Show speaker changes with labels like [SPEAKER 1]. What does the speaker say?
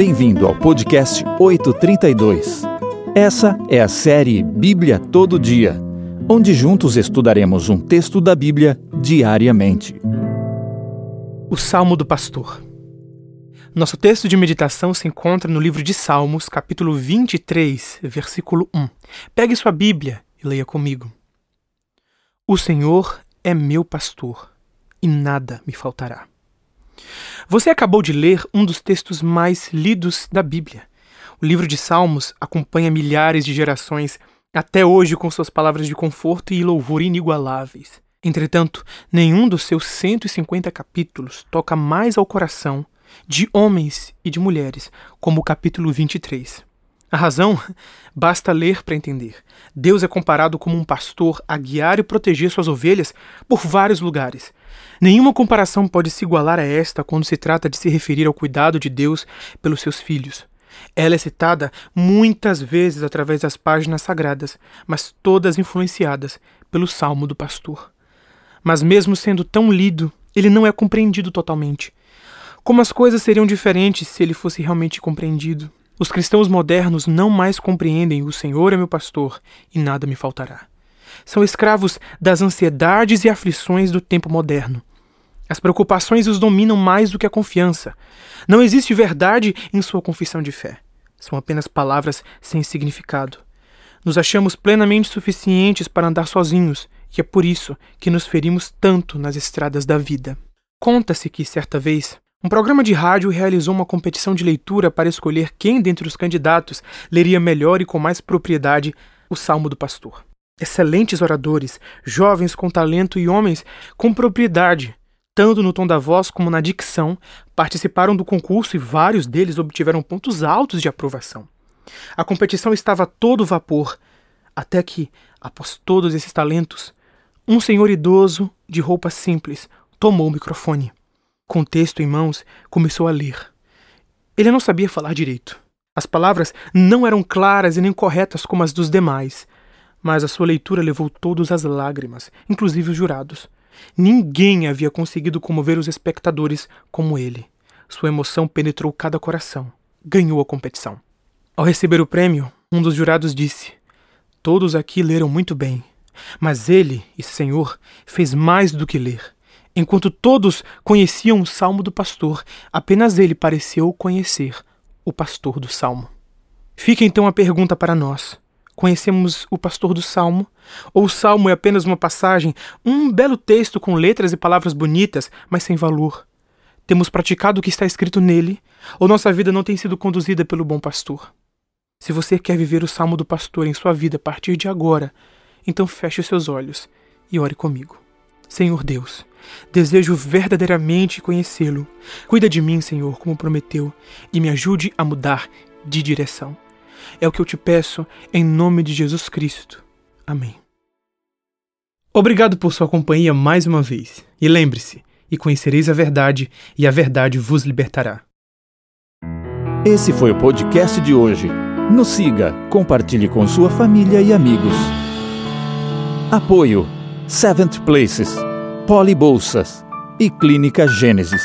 [SPEAKER 1] Bem-vindo ao podcast 832. Essa é a série Bíblia Todo Dia, onde juntos estudaremos um texto da Bíblia diariamente.
[SPEAKER 2] O Salmo do Pastor. Nosso texto de meditação se encontra no livro de Salmos, capítulo 23, versículo 1. Pegue sua Bíblia e leia comigo. O Senhor é meu pastor, e nada me faltará. Você acabou de ler um dos textos mais lidos da Bíblia. O livro de Salmos acompanha milhares de gerações até hoje com suas palavras de conforto e louvor inigualáveis. Entretanto, nenhum dos seus 150 capítulos toca mais ao coração de homens e de mulheres como o capítulo 23. A razão basta ler para entender. Deus é comparado como um pastor a guiar e proteger suas ovelhas por vários lugares. Nenhuma comparação pode se igualar a esta quando se trata de se referir ao cuidado de Deus pelos seus filhos. Ela é citada muitas vezes através das páginas sagradas, mas todas influenciadas pelo Salmo do Pastor. Mas, mesmo sendo tão lido, ele não é compreendido totalmente. Como as coisas seriam diferentes se ele fosse realmente compreendido? Os cristãos modernos não mais compreendem o Senhor é meu pastor e nada me faltará. São escravos das ansiedades e aflições do tempo moderno. As preocupações os dominam mais do que a confiança. Não existe verdade em sua confissão de fé. São apenas palavras sem significado. Nos achamos plenamente suficientes para andar sozinhos, e é por isso que nos ferimos tanto nas estradas da vida. Conta-se que, certa vez, um programa de rádio realizou uma competição de leitura para escolher quem dentre os candidatos leria melhor e com mais propriedade o Salmo do Pastor. Excelentes oradores, jovens com talento e homens com propriedade, tanto no tom da voz como na dicção, participaram do concurso e vários deles obtiveram pontos altos de aprovação. A competição estava a todo vapor, até que, após todos esses talentos, um senhor idoso, de roupa simples, tomou o microfone com o texto em mãos, começou a ler. Ele não sabia falar direito. As palavras não eram claras e nem corretas como as dos demais, mas a sua leitura levou todos às lágrimas, inclusive os jurados. Ninguém havia conseguido comover os espectadores como ele. Sua emoção penetrou cada coração. Ganhou a competição. Ao receber o prêmio, um dos jurados disse: Todos aqui leram muito bem, mas ele, esse senhor, fez mais do que ler. Enquanto todos conheciam o salmo do pastor, apenas ele pareceu conhecer o pastor do salmo. Fica então a pergunta para nós: conhecemos o pastor do salmo? Ou o salmo é apenas uma passagem, um belo texto com letras e palavras bonitas, mas sem valor? Temos praticado o que está escrito nele? Ou nossa vida não tem sido conduzida pelo bom pastor? Se você quer viver o salmo do pastor em sua vida a partir de agora, então feche os seus olhos e ore comigo. Senhor Deus, desejo verdadeiramente conhecê-lo. Cuida de mim, Senhor, como prometeu, e me ajude a mudar de direção. É o que eu te peço, em nome de Jesus Cristo. Amém. Obrigado por sua companhia mais uma vez. E lembre-se: e conhecereis a verdade, e a verdade vos libertará.
[SPEAKER 1] Esse foi o podcast de hoje. Nos siga, compartilhe com sua família e amigos. Apoio Seventh Places, Polibolsas e Clínica Gênesis.